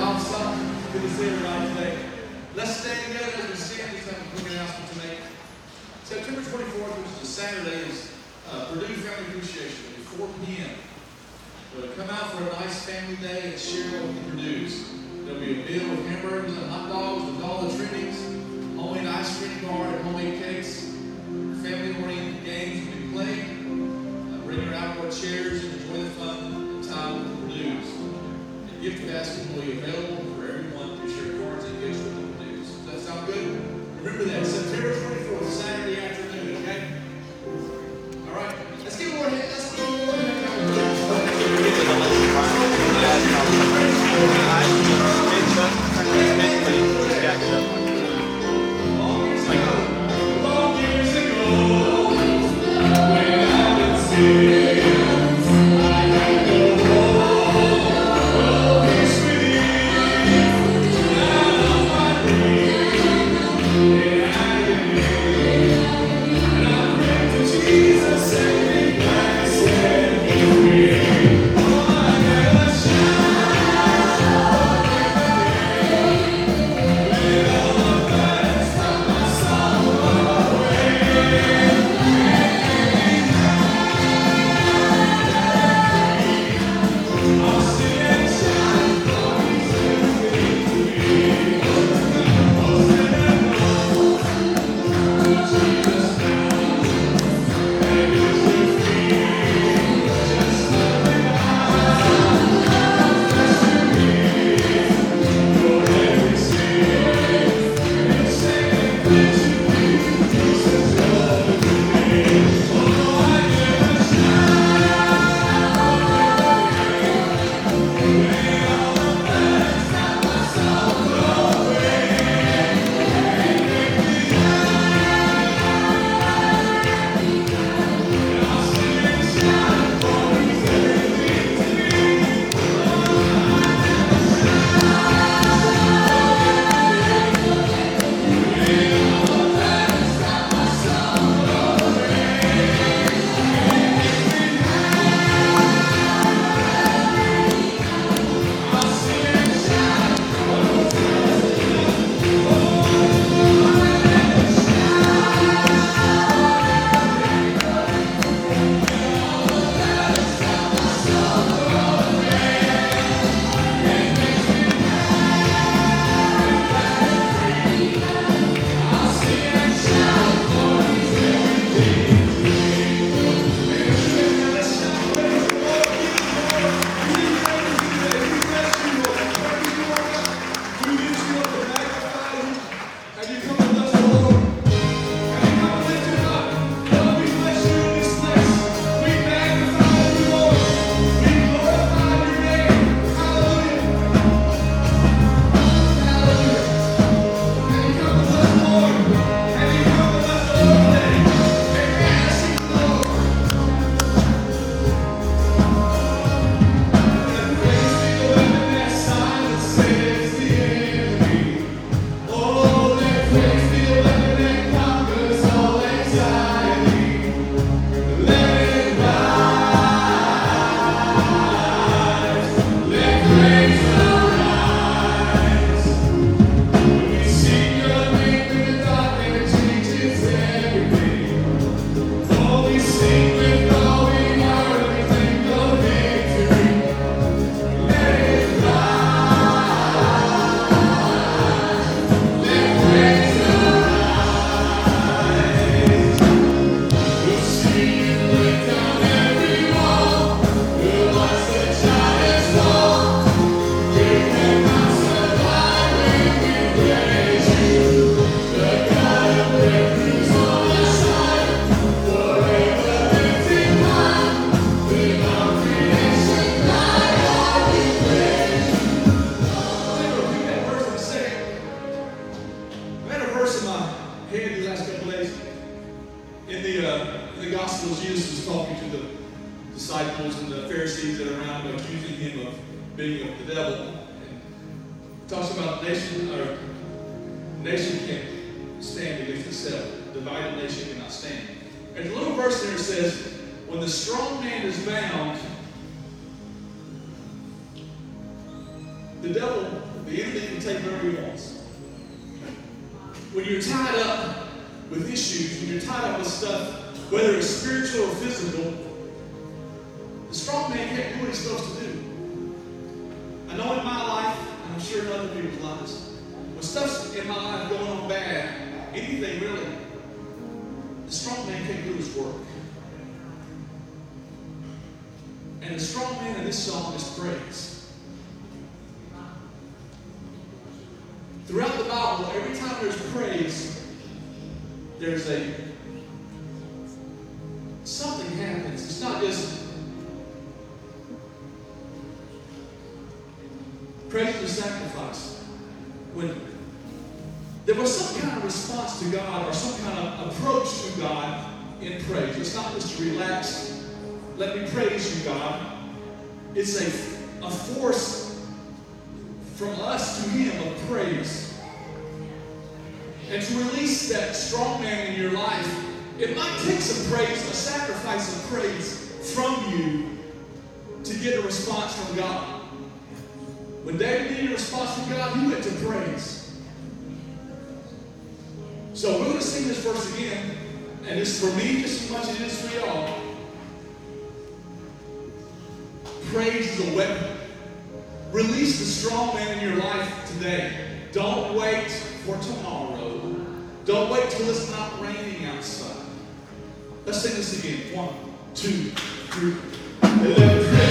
Rob, son. Good to see everybody today. Let's stand together as we stand. Just have a quick announcement to make. September 24th, which is a Saturday, is uh, Purdue Family Appreciation Day, 4 p.m. So come out for a nice family day and share what the Purdue's. There'll be a meal with hamburgers and hot dogs with all the trimmings, homemade ice cream bar and homemade cakes. Family-oriented games will be played. Uh, bring your outdoor chairs and enjoy the fun and time gift basket will be available for everyone to share cards and gifts with the Purdue's. Does that sound good? Remember that, September 24th, Saturday afternoon, okay? prayed for sacrifice. When there was some kind of response to God or some kind of approach to God in praise. It's not just to relax, let me praise you, God. It's a, a force from us to Him of praise. And to release that strong man in your life, it might take some praise, a sacrifice of praise from you to get a response from God. When David needed a response from God, he went to praise. So we're going to sing this verse again, and it's for me just as much as it is for y'all. Praise is a weapon. Release the strong man in your life today. Don't wait for tomorrow. Don't wait till it's not raining outside. Let's sing this again. One, two, three.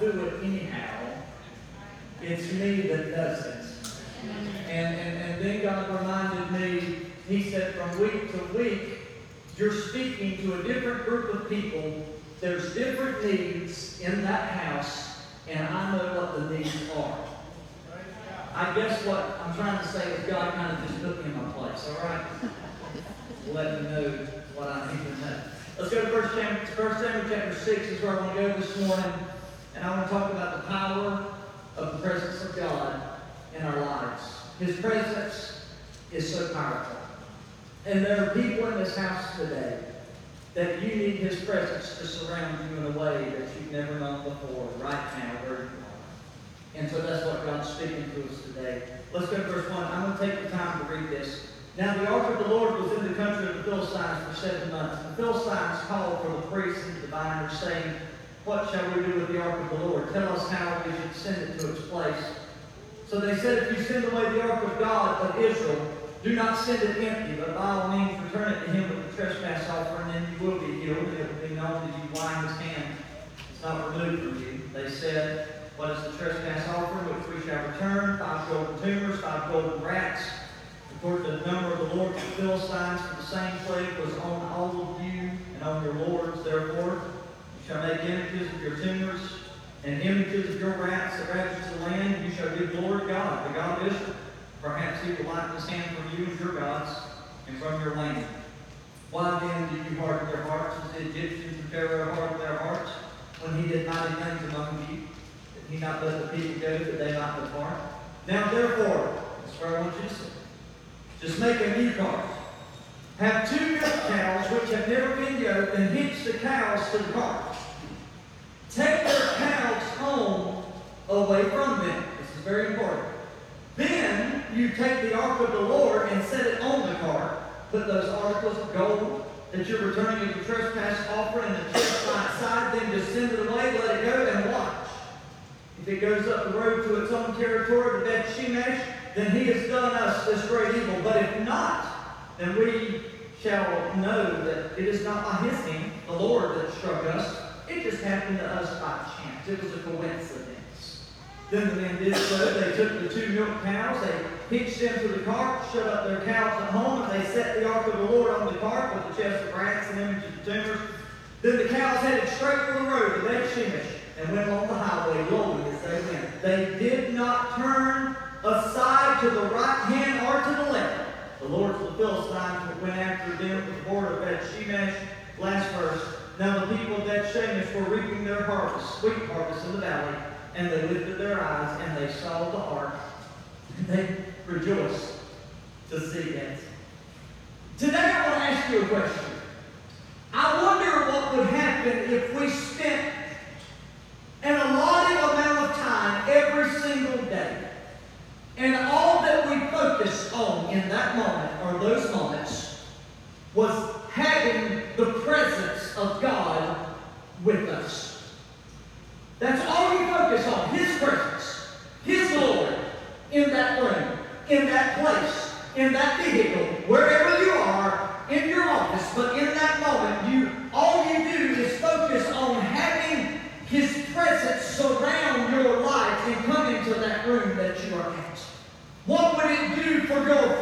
Do it anyhow. It's me that does it. And, and, and then God reminded me, He said, from week to week, you're speaking to a different group of people. There's different needs in that house, and I know what the needs are. I guess what I'm trying to say is God kind of just put me in my place, all right? Let me know what I need to know. Let's go to First Samuel, First Samuel chapter 6 is where I want to go this morning. And I want to talk about the power of the presence of God in our lives. His presence is so powerful. And there are people in this house today that you need His presence to surround you in a way that you've never known before, right now, where you are. And so that's what God's speaking to us today. Let's go to verse 1. I'm going to take the time to read this. Now the ark of the Lord was in the country of the Philistines for seven months. The Philistines called for the priests and the diviners, saying, What shall we do with the ark of the Lord? Tell us how we should send it to its place. So they said, If you send away the ark of God of Israel, do not send it empty, but by all means return it to him with the trespass offering, and you will be healed. It will be known that you wind his hand. It's not removed from you. They said, What is the trespass offering which we shall return? Five golden tumors, five golden rats. According to the number of the Lord, the Philistines, for the same plague was on all of you and on your lords. Therefore, shall make images of your tumors and images of your rats that ravage the land. You shall give glory to God, the God of Israel. Perhaps he will lighten his hand from you and your gods and from your land. Why then did you harden their hearts as the Egyptians and Pharaoh hardened their hearts when he did mighty things among you? Did he not let the people go that they might depart? Now therefore, you to sit. Just make a new cart. Have two milk cows which have never been yoked, and hitch the cows to the cart. Take their cows home away from them. This is very important. Then you take the ark of the Lord and set it on the cart. Put those articles of gold that you're returning as a trespass offering in the. Then just send it away, let it go, and watch. If it goes up the road to its own territory, the Beth Shemesh, then he has done us this great evil. But if not, then we shall know that it is not by his hand, the Lord, that struck us. It just happened to us by chance. It was a coincidence. Then the men did so. They took the two milk cows, they hitched them to the cart, shut up their cows at home, and they set the ark of the Lord on the cart with the chest of rats and images of tumors. Then the cows headed straight for the road to Beth Shemesh and went along the highway, lowly as they went. They did not turn aside to the right hand or to the left. The lords of the Philistines went after them with the border of Beth Shemesh. Last verse. Now the people of Beth Shemesh were reaping their harvest, sweet harvest in the valley, and they lifted their eyes and they saw the ark, and they rejoiced to see it. Today I want to ask you a question. I wonder what would happen if we spent an allotted amount of time every single day and all that we focused on in that moment or those moments was having the presence of God with us. That's all you focus on, His presence, His glory in that room, in that place, in that vehicle, wherever you are, in your office, but in that moment, you all you do is focus on having His presence surround your life and come into that room that you are at. What would it do for your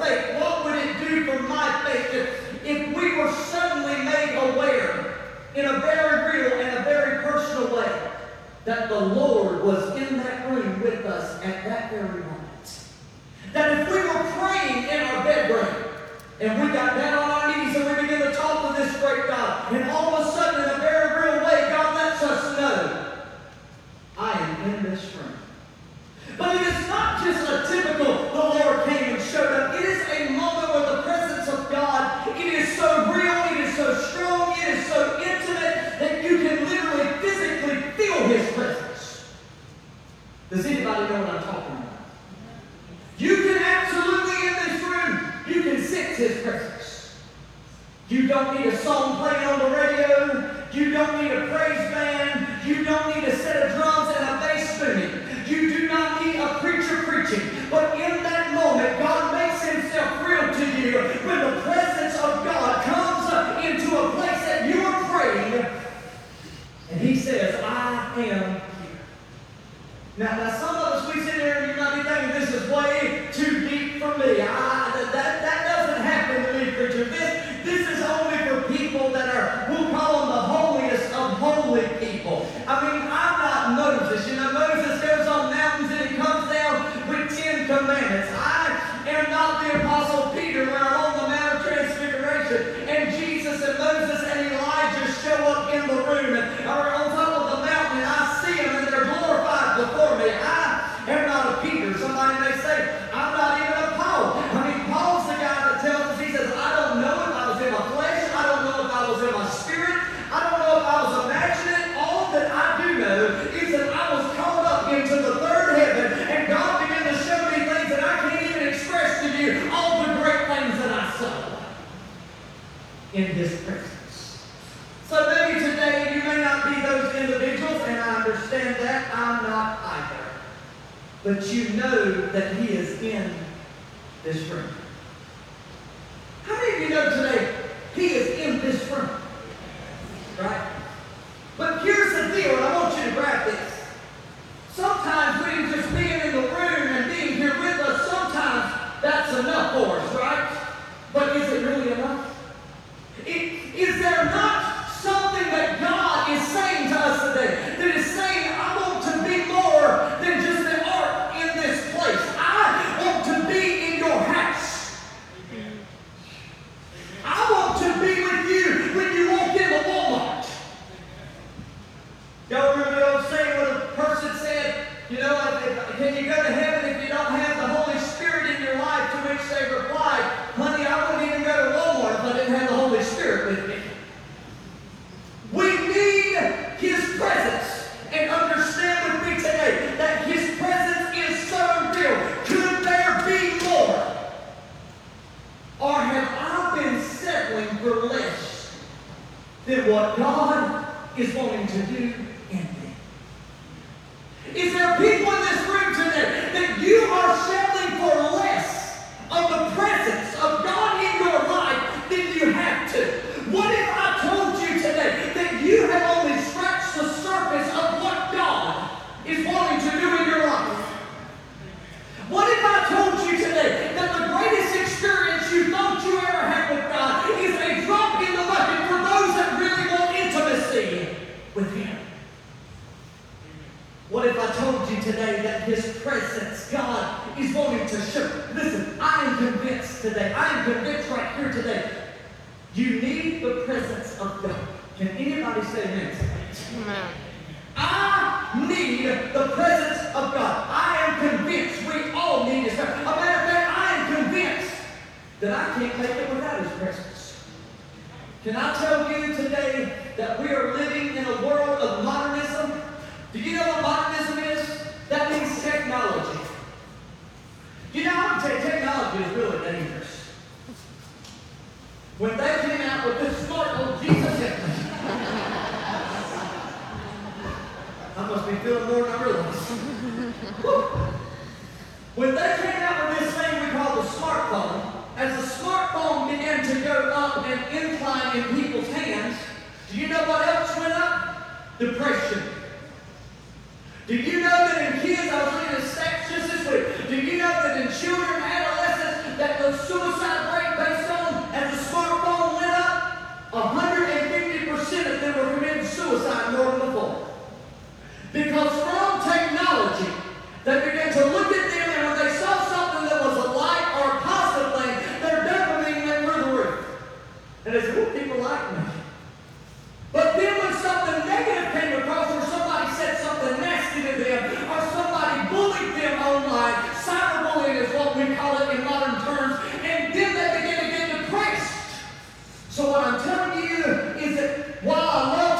So what I'm telling you is that while I love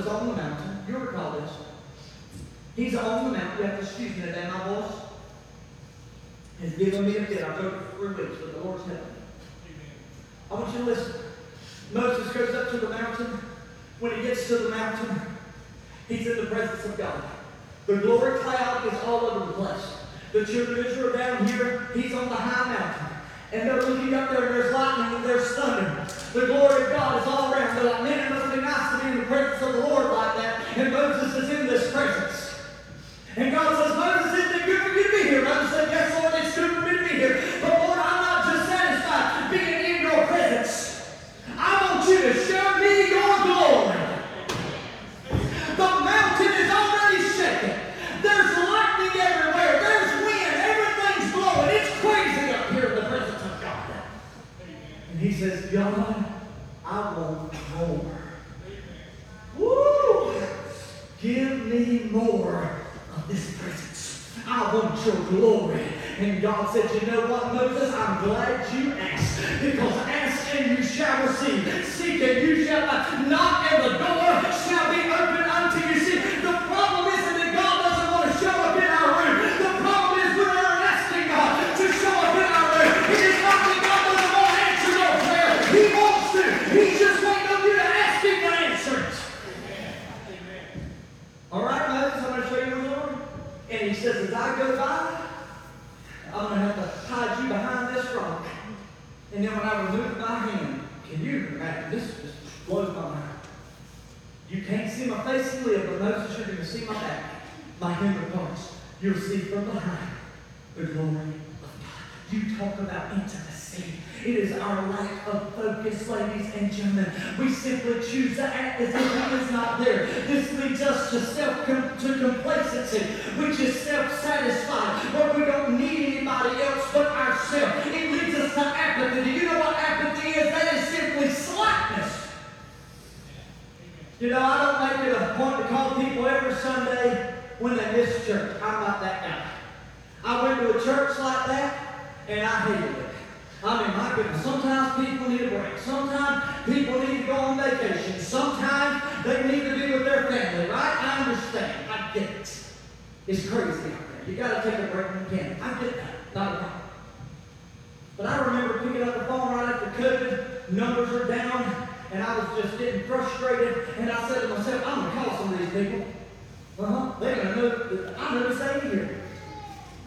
was on the mountain. You recall this. He's on the mountain. You have to excuse me today, my voice. He's giving me a bit. I've it for three weeks, but the Lord's helping me. I want you to listen. Moses goes up to the mountain. When he gets to the mountain, he's in the presence of God. The glory cloud is all over the place. The children of Israel down here, he's on the high mountain. And they're looking up there, and there's lightning and there's thunder. The glory of God is all around. They're like, man, it must be nice to be in the presence of the Lord like that. And Moses is in this presence. And God says, Moses, isn't it good for you to be here? Moses said, Yes, Lord, it's good for me to be here. But Lord, I'm not just satisfied being in your presence. I want you to show me your glory. The mountain is already shaking. There's lightning everywhere. There's wind. Everything's blowing. It's crazy up here in the presence of God. And he says, God, I want more. Woo! Give me more of this presence. I want your glory. God said, You know what, Moses? I'm glad you asked. Because ask and you shall receive. Seek and you shall. Knock back, my hinder parts. You'll see from behind the glory of God. You talk about intimacy. It is our lack of focus, ladies and gentlemen. We simply choose to act as if He is not there. This leads us to self to complacency, which is self-satisfied, where we don't need anybody else but ourselves. It leads us to apathy. Do you know what apathy is? That is simply You know, I don't make it a point to call people every Sunday when they miss church. I'm not that guy. I went to a church like that, and I hated it. I mean, my goodness, sometimes people need a break. Sometimes people need to go on vacation. Sometimes they need to be with their family, right? I understand. I get it. It's crazy out there. You got to take a break when you can. I get that. Not a problem. But I remember picking up the phone right after COVID. Numbers are down, and I was just getting frustrated. And I said to myself, I'm going to call some of these people. Uh-huh. They're going to know I'm going to stay here.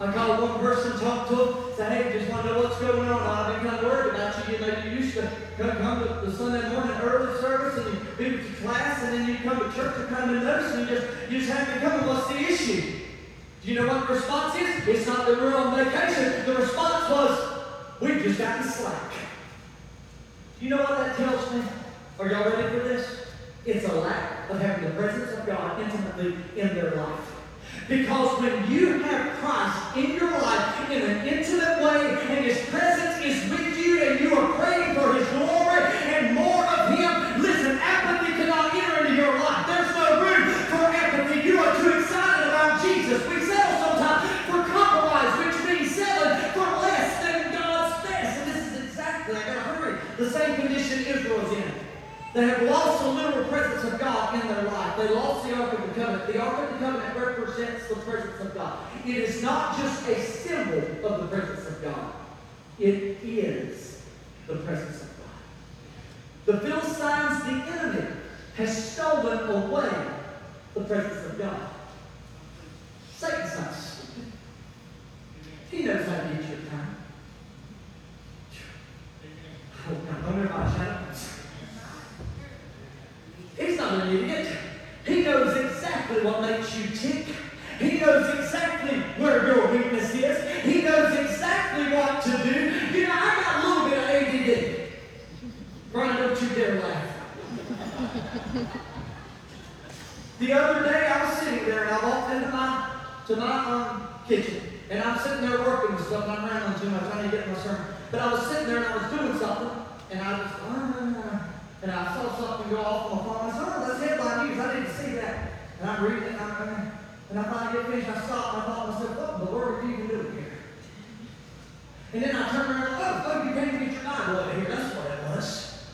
I called one person, talked to them, said, hey, just want to know what's going on. I've been kind of worried about you. You know, you used to come, to the Sunday morning early service and you be to class and then you'd come to church and come of notice and you just, you just haven't come. What's the issue? Do you know what the response is? It's not that we're on vacation. The response was, we've just gotten slack. Do you know what that tells me? Are y'all ready for this? It's a lack of having the presence of God intimately in their life. Because when you have Christ in your life in an intimate way and His presence is with you and you are praying for His glory They have lost the literal presence of God in their life. They lost the Ark of the Covenant. The Ark of the Covenant represents the presence of God. It is not just a symbol of the presence of God. It is the presence of God. The Philistines, the enemy, has stolen away the presence of God. Satan's not stupid. He knows how to get your time. Oh, now, don't everybody shout. An idiot. He knows exactly what makes you tick. He knows exactly where your weakness is. He knows exactly what to do. You know, I got a little bit of ADD. Brian, don't you dare laugh. the other day, I was sitting there and I walked into my to my um, kitchen and I'm sitting there working with stuff. and I'm rambling too much. I need to get my sermon. But I was sitting there and I was doing something and I was. Uh, and I saw something go off on my phone. I said, oh, that's headline news. I didn't see that. And I'm reading it, and I'm, and I finally get finished. I stopped, and I thought to myself, what in the world are you even doing here? And then I turned around, oh, oh, you came to get your Bible over here. That's what it was.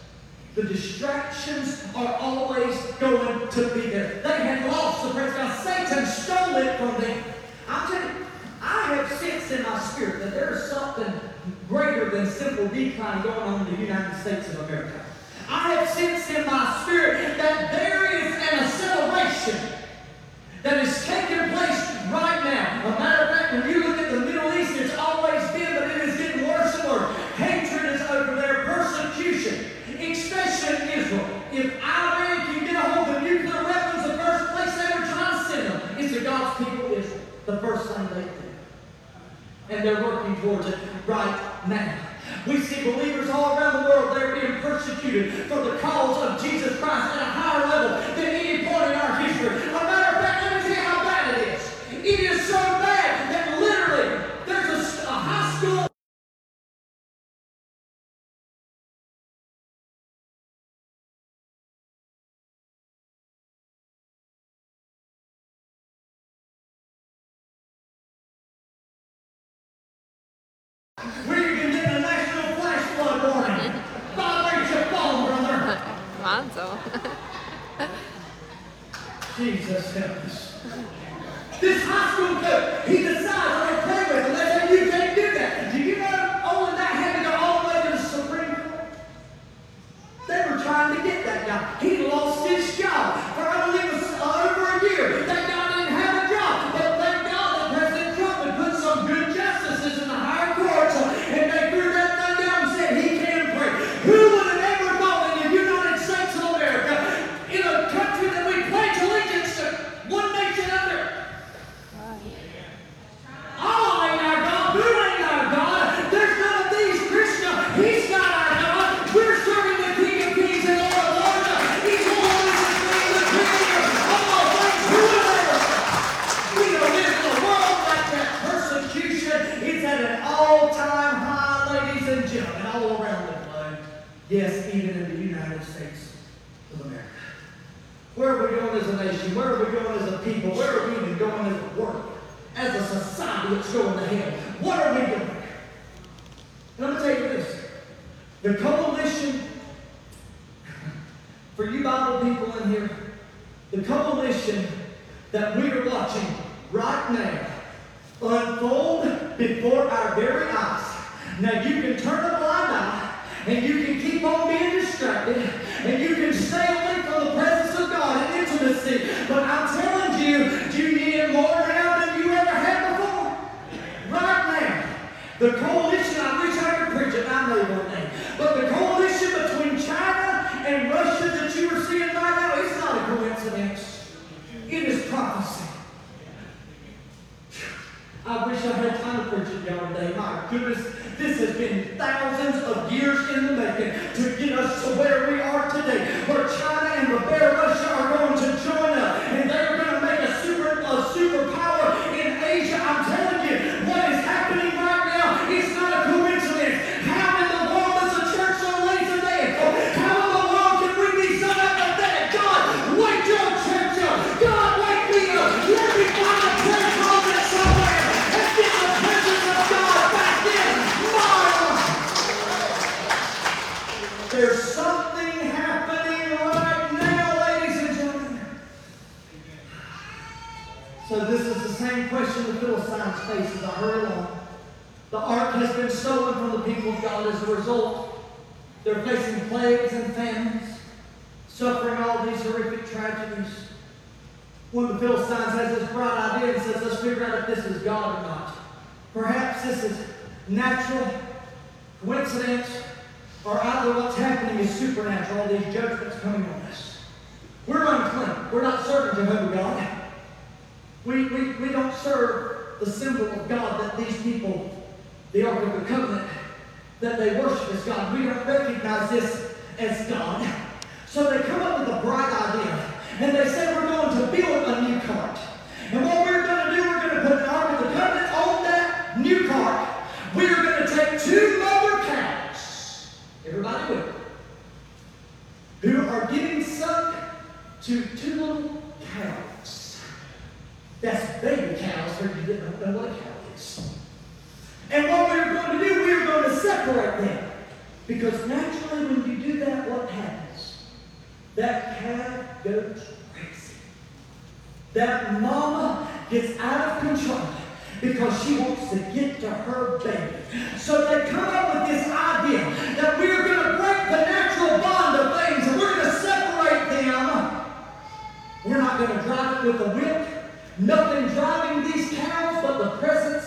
The distractions are always going to be there. They had lost the praise God. Satan stole it from them. I'm telling you, I have sensed in my spirit that there is something greater than simple decline going on in the United States of America. I have sensed in my spirit that there is an acceleration that is taking place right now. A matter of fact, when you look at the Middle East, it's always been, but it is getting worse and worse. Hatred is over there, persecution, especially in Israel. If Iran can get a hold of nuclear weapons, the first place they were trying to send them is to God's people, Israel. The first thing they did. And they're working towards it right now. We see believers all around the world, they're being persecuted for the cause of Jesus Christ at a higher level than any point in our history. A matter of fact, let me tell you how bad it is. It is so bad that literally there's a, s- a high school. Where you can get a national flash flood warning. Vibrate your phone, brother. Lonzo. Jesus help us. This high school coach, he decides I'm going to play with him. They say you can't do that. Do you know only that had to go all the way to the Supreme Court? They were trying to get that guy. He lost his job for I believe it was uh, over a year. That guy didn't have a job. But thank God that President Trump had put some good justices in the higher courts uh, and they threw that thing down and said he can pray. Who would have ever thought in the United States of America, in a country that we pledge allegiance to, one nation under, Allah ain't our God. Buddha ain't our God. There's none of these Krishna. He's not our God. We're serving the King of Kings and Lord of Lords. He's the one who's the King, the Creator of all things. Who is there? We don't live in a world like that. Persecution is at an all-time high, ladies and gentlemen, all around the globe. Yes, even in the United States of America. Where are we going as a nation? Where are we going as a people? Where are we even going as a world? As a society that's going to hell? What are we doing? And I'm going to tell you this. The coalition, for people in here, the coalition that we are watching right now unfold before our very eyes. Now you can turn a blind eye and you can keep on being distracted and you can stay away from the presence of God and intimacy. But I'm telling you, you need it more now than you ever had before. Right now, the coalition, I wish I could preach it, I know your name, but the coalition between China and Russia that you are seeing right now, it's not a coincidence. It is prophecy. I wish I had time to preach it y'all today. My goodness, this has been thousands has been stolen from the people of God as a result. They're facing plagues and famines, suffering all these horrific tragedies. One of the Philistines has this bright idea and says, let's figure out if this is God or not. Perhaps this is natural coincidence, or either what's happening is supernatural, all these judgments coming on us. We're unclean. We're not serving Jehovah God. We, we, we don't serve the symbol of God that these people, the Ark of the Covenant, that they worship as God. We don't recognize this as God. So they come up with a bright idea. And they say we're going to build a new cart. And what we're going to do, we're going to put the Ark of the Covenant on that new cart. We are going to take two mother cows. Everybody with? Who are giving suck to two little cows. That's baby cows for you don't know what cow. And what we're going to do, we're going to separate them. Because naturally, when you do that, what happens? That calf goes crazy. That mama gets out of control. because she wants to get to her baby. So they come up with this idea that we're going to break the natural bond of things and we're going to separate them. We're not going to drive it with a whip. Nothing driving these cows but the presence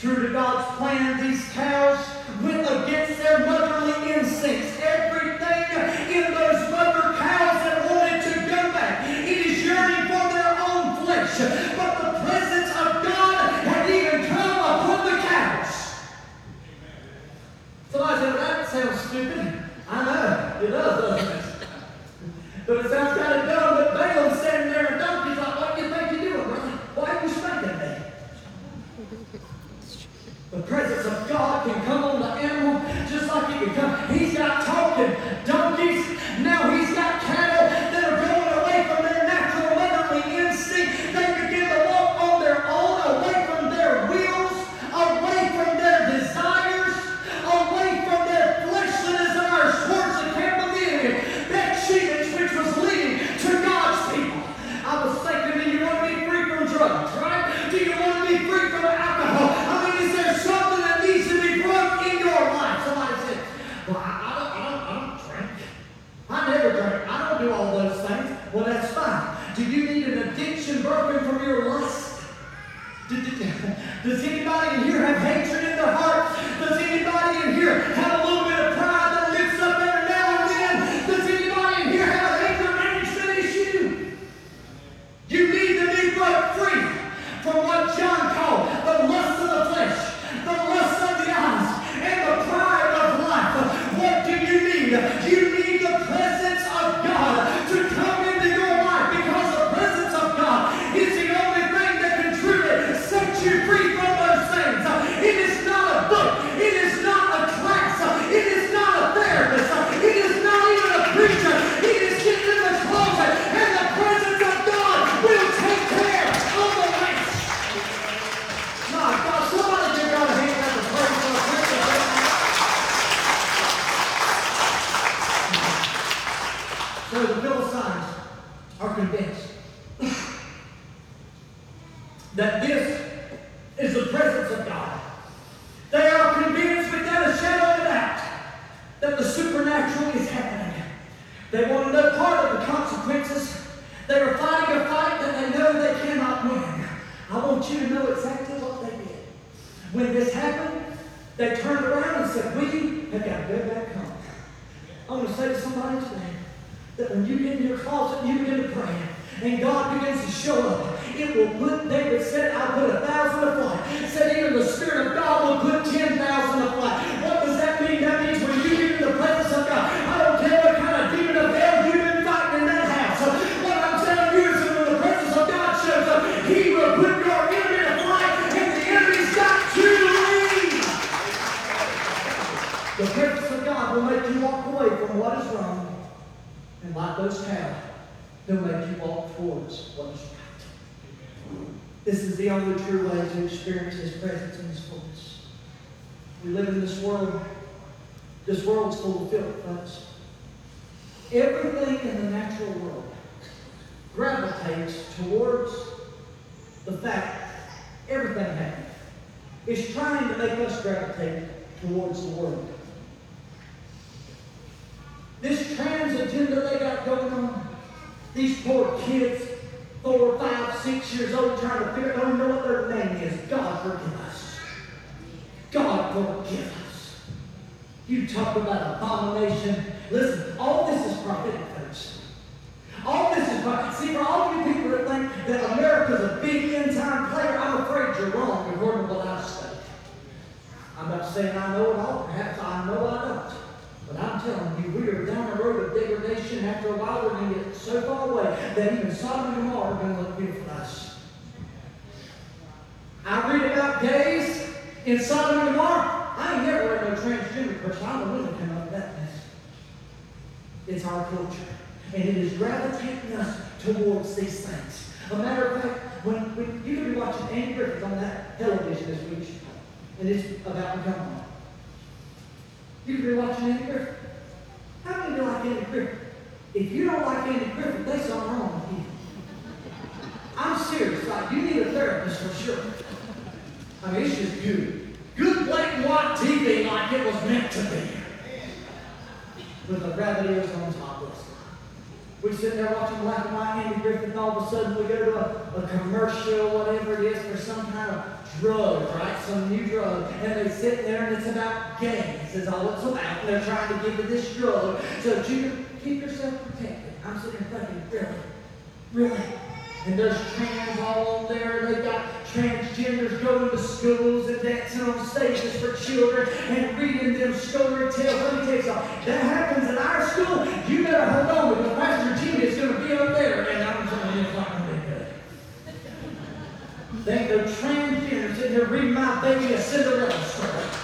True to God's plan, these cows went against their motherly instincts. Everything in those mother cows that wanted to go back. It is yearning for their own flesh. But the presence of God had even come upon the cows. Somebody said, that sounds stupid. I know, it does, doesn't it? But it sounds kind of dumb that Balaam's standing there and donkey's like, what do you think you're doing? Why are you spanking me? The presence of They want to know part of the consequences. They are fighting a fight that they know they cannot win. I want you to know exactly what they did. When this happened, they turned around and said, We have got to go back home. I want to say to somebody today that when you get in your closet and you begin to pray, and God begins to show up, it will put, David said, I put a thousand to flight. Said even the Spirit of those cows, they'll make you walk towards what is right. This is the only true way to experience His presence in His fullness. We live in this world. This world's full of filth, folks. Everything in the natural world gravitates towards the fact everything happened. It's trying to make us gravitate towards the world. This trans agenda they got going on, these poor kids, four, five, six years old, trying to figure, out, don't know what their name is. God forgive us. God forgive us. You talk about abomination. Listen, all this is prophetic, folks. All this is prophetic. See, for all you people that think that America's a big end time player, I'm afraid you're wrong according to what I say. I'm not saying I know it all. Perhaps I know I don't. But I'm telling you, we are down the road of degradation. After a while, we're going to get so far away that even Sodom and Gomorrah are going to look beautiful to us. I read about gays in Sodom and Gomorrah. I ain't never read no transgender person. I'm a woman come up that. It's our culture. And it is gravitating us towards these things. A matter of fact, when, when you could be watching Andy Griffith on that television this week, and it's about to come. You could be watching Andy Griffith. How many of you like Andy Griffith? If you don't like Andy Griffith, there's something wrong with you. I'm serious. Like, you need a therapist for sure. I mean, it's just good. Good black and white TV like it was meant to be. With the rabbit ears on top. We sit there watching black and white Andy Griffith, and all of a sudden we go to a, a commercial, whatever it is, for some kind of drug, right? Some new drug. And they sit there and it's about gangs, is all it's about. And they're trying to give you this drug so you keep yourself protected. I'm sitting there thinking, really? Really? And there's trans all there, and they've got transgenders going to schools and dancing on stages for children and reading them story tales. Let me tell you something. That happens in our school. You better hold on because Pastor Jimmy is going to be up there, and I'm telling you, it's not going to be good. They ain't no transgender sitting here reading my baby a Cinderella story.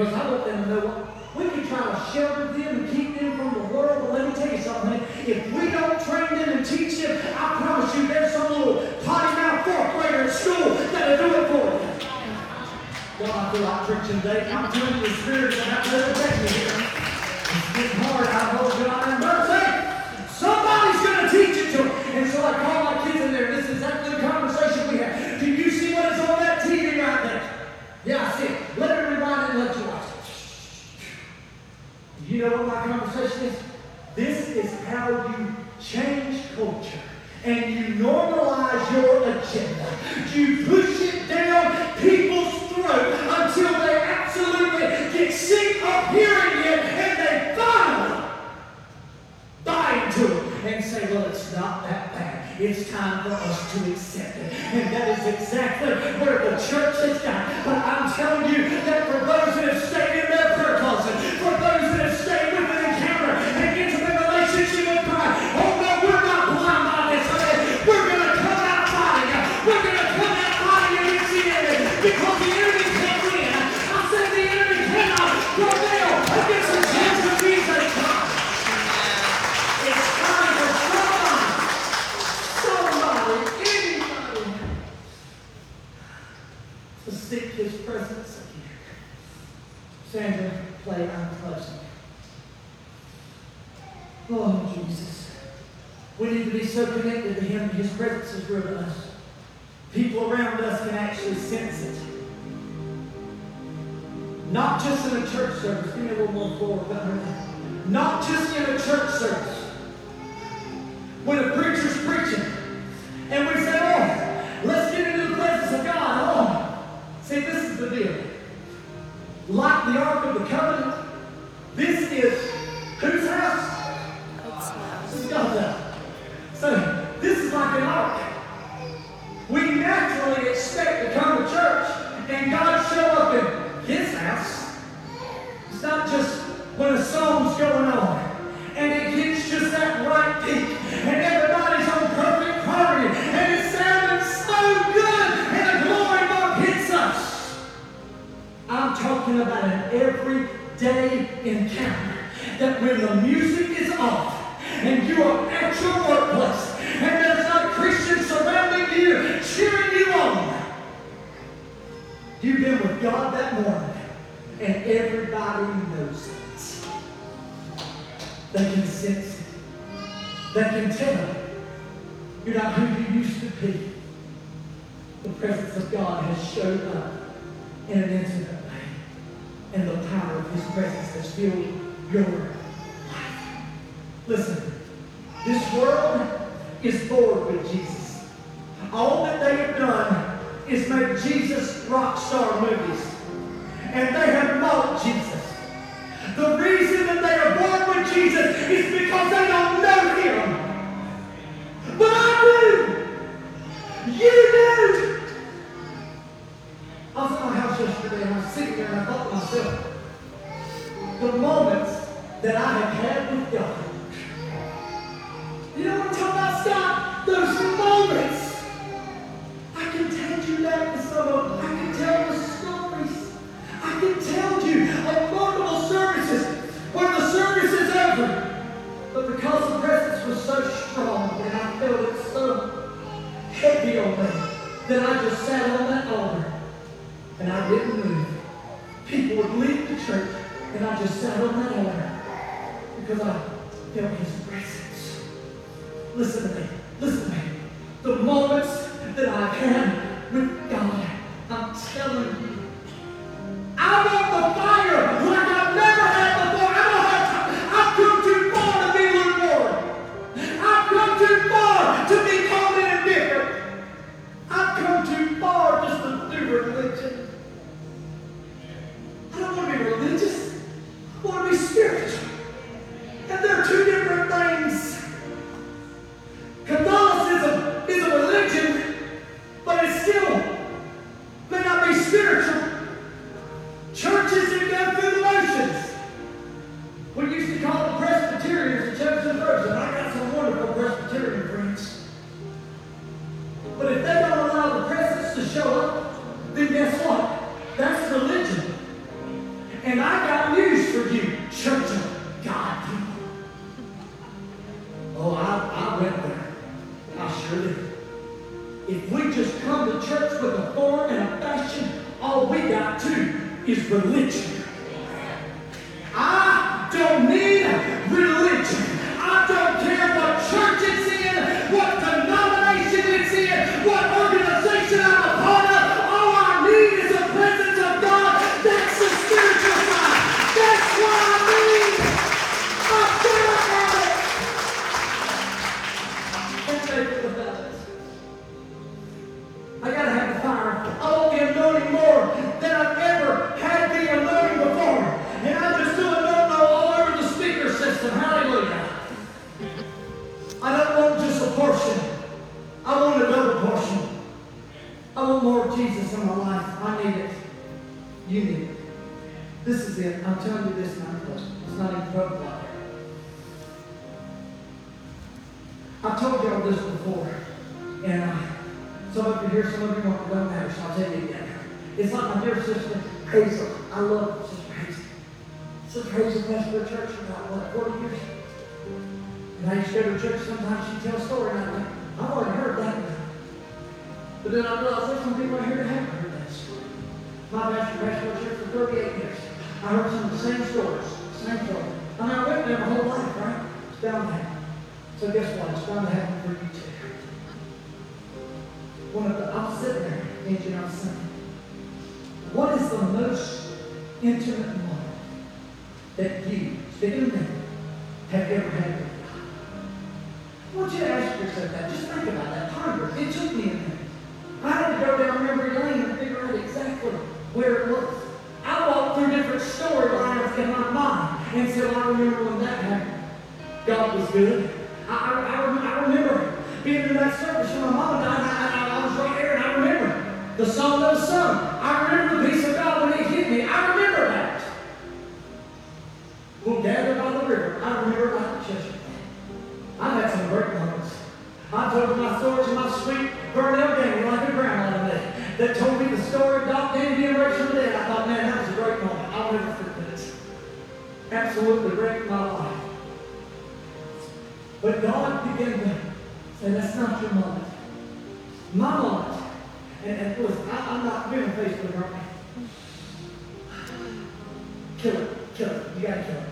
Because I want them to know. We can try to shelter them and keep them from the world, but let me tell you something. If we don't train them and teach them, I promise you there's some little potty mouth fourth grader at school that'll do it for you. Well, I feel like preaching today. I'm telling you, the Spirit going to me here. It's expect to come to church and God show up in His house. It's not just when a song's going on and it hits just that right peak and everybody's on perfect harmony and it sounding so good and the glory bump hits us. I'm talking about an everyday encounter that when the music showed up in an intimate way. And the power of His presence has filled because I felt his presence. Listen to me. Listen to me. The moments that I've had with God, More of Jesus in my life. I need it. You need it. This is it. I'm telling you this not. It's not even broken out there. I've told y'all this before. And uh, some of you here, some of you won't don't matter, so I'll tell you again. It's like my dear sister Hazel. I love Sister Hazel. Sister Hazel pastored a church for about, what, 40 years? And I used to go to church sometimes, she'd tell a story, and I'm like, I've already heard that. But then I realized there's some people here that haven't heard story. My pastor pastored church for 38 years. I heard some of the same stories, same story. I mean, I went there my whole life, right? It's bound to happen. So guess what? It's bound to happen for you too. One of the, I'm sitting there, thinking, I'm saying, what is the most intimate moment that you, speaking of have ever had with God? I want you to ask yourself that. Just think about that. Ponder. It took me a minute. Where it was. I walked through different storylines in my mind until I remember when that happened. God was good. I, I, I, I remember being in that service when my mom died. I, I, I was right there and I remember the song that was sung. I remember the peace of God when it hit me. I remember that. We'll gather by the river. I remember the church. I've had some great moments. I told my stories to my sweet Burnell Danny, like a grandma to me, that told me the story of Doc raised from the dead. I thought, man, that was a great moment. I'll never forget it. Absolutely in my life. But God began to say, that's not your moment. My moment. And, and listen, I, I'm not being Facebook, aren't I? Kill it. Kill it. You gotta kill it.